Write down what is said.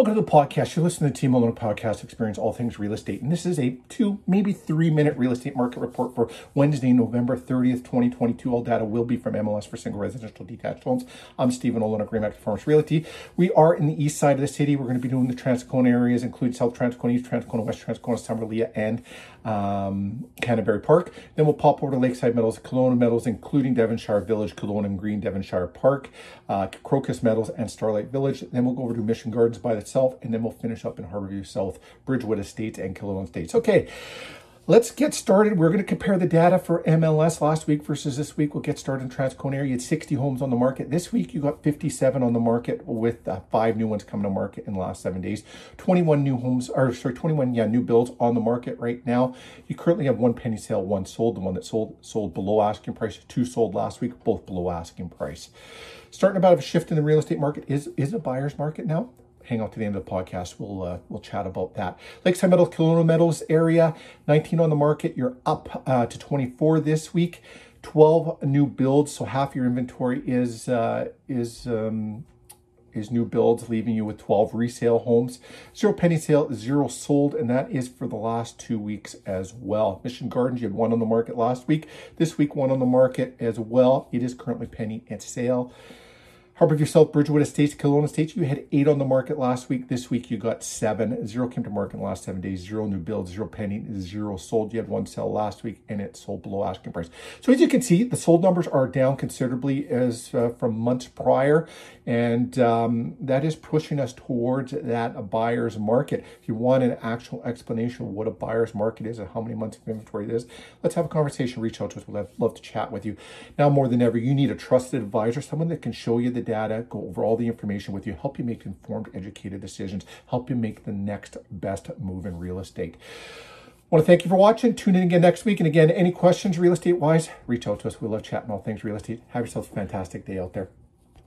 Welcome to the podcast. You're listening to the Team Malone Podcast Experience All Things Real Estate. And this is a two, maybe three minute real estate market report for Wednesday, November 30th, 2022. All data will be from MLS for single residential detached homes. I'm Stephen Olin of Greenback Performance Realty. We are in the east side of the city. We're going to be doing the Transcona areas, including South Transcona, East Transcona, West Transcona, Summerlea, and um, Canterbury Park. Then we'll pop over to Lakeside Meadows, Kildonan Meadows, including Devonshire Village, Kildonan Green, Devonshire Park, uh, Crocus Meadows, and Starlight Village. Then we'll go over to Mission Gardens by itself, and then we'll finish up in Harborview South, Bridgewood Estates, and Kildonan Estates. Okay. Let's get started. We're going to compare the data for MLS last week versus this week. We'll get started in Transcona area. You had 60 homes on the market. This week, you got 57 on the market with uh, five new ones coming to market in the last seven days. 21 new homes, or sorry, 21, yeah, new builds on the market right now. You currently have one penny sale, one sold. The one that sold sold below asking price, two sold last week, both below asking price. Starting about a shift in the real estate market is is a buyer's market now hang out to the end of the podcast. We'll uh, we'll chat about that. Lakeside Meadows, Kildonan Meadows area, 19 on the market. You're up uh, to 24 this week. 12 new builds, so half your inventory is uh, is um, is new builds, leaving you with 12 resale homes. Zero penny sale, zero sold, and that is for the last two weeks as well. Mission Gardens, you had one on the market last week. This week, one on the market as well. It is currently penny at sale. Harborview South, Bridgewood Estates, Kildonan Estates, you had eight on the market last week. This week you got seven. Zero came to market in the last seven days. Zero new builds, zero pending, zero sold. You had one sell last week and it sold below asking price. So as you can see, the sold numbers are down considerably as uh, from months prior. And um, that is pushing us towards that buyer's market. If you want an actual explanation of what a buyer's market is and how many months of inventory it is, let's have a conversation. Reach out to us. We'd love to chat with you. Now more than ever, you need a trusted advisor, someone that can show you the data, go over all the information with you, help you make informed, educated decisions, help you make the next best move in real estate. I want to thank you for watching. Tune in again next week. And again, any questions real estate wise, reach out to us. We love chatting all things real estate. Have yourself a fantastic day out there.